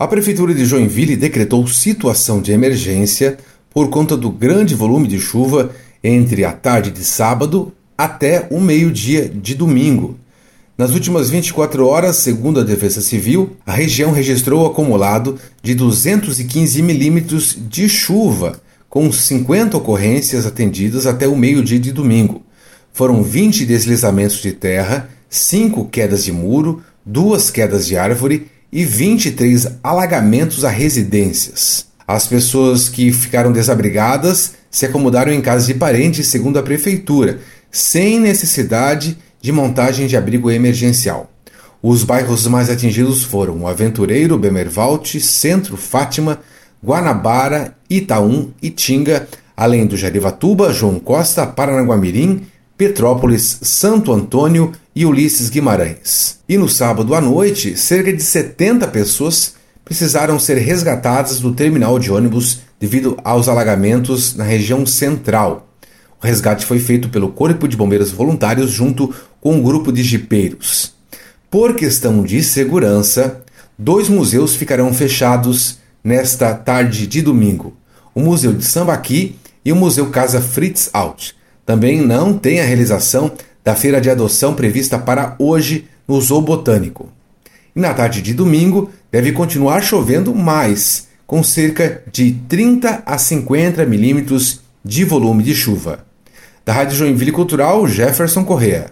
A Prefeitura de Joinville decretou situação de emergência por conta do grande volume de chuva entre a tarde de sábado até o meio-dia de domingo. Nas últimas 24 horas, segundo a Defesa Civil, a região registrou acumulado de 215 milímetros de chuva, com 50 ocorrências atendidas até o meio-dia de domingo. Foram 20 deslizamentos de terra, 5 quedas de muro, duas quedas de árvore e 23 alagamentos a residências. As pessoas que ficaram desabrigadas se acomodaram em casas de parentes, segundo a prefeitura, sem necessidade de montagem de abrigo emergencial. Os bairros mais atingidos foram o Aventureiro, Bemervalt, Centro, Fátima, Guanabara, Itaú e Tinga, além do Jarivatuba, João Costa, Paranaguamirim, Petrópolis, Santo Antônio e Ulisses Guimarães. E no sábado à noite, cerca de 70 pessoas precisaram ser resgatadas do terminal de ônibus devido aos alagamentos na região central. O resgate foi feito pelo Corpo de Bombeiros Voluntários junto com um grupo de jipeiros. Por questão de segurança, dois museus ficarão fechados nesta tarde de domingo: o Museu de Sambaqui e o Museu Casa Fritz Alt. Também não tem a realização da feira de adoção prevista para hoje no Zoo Botânico. E na tarde de domingo deve continuar chovendo mais, com cerca de 30 a 50 milímetros de volume de chuva. Da Rádio Joinville Cultural, Jefferson Correa.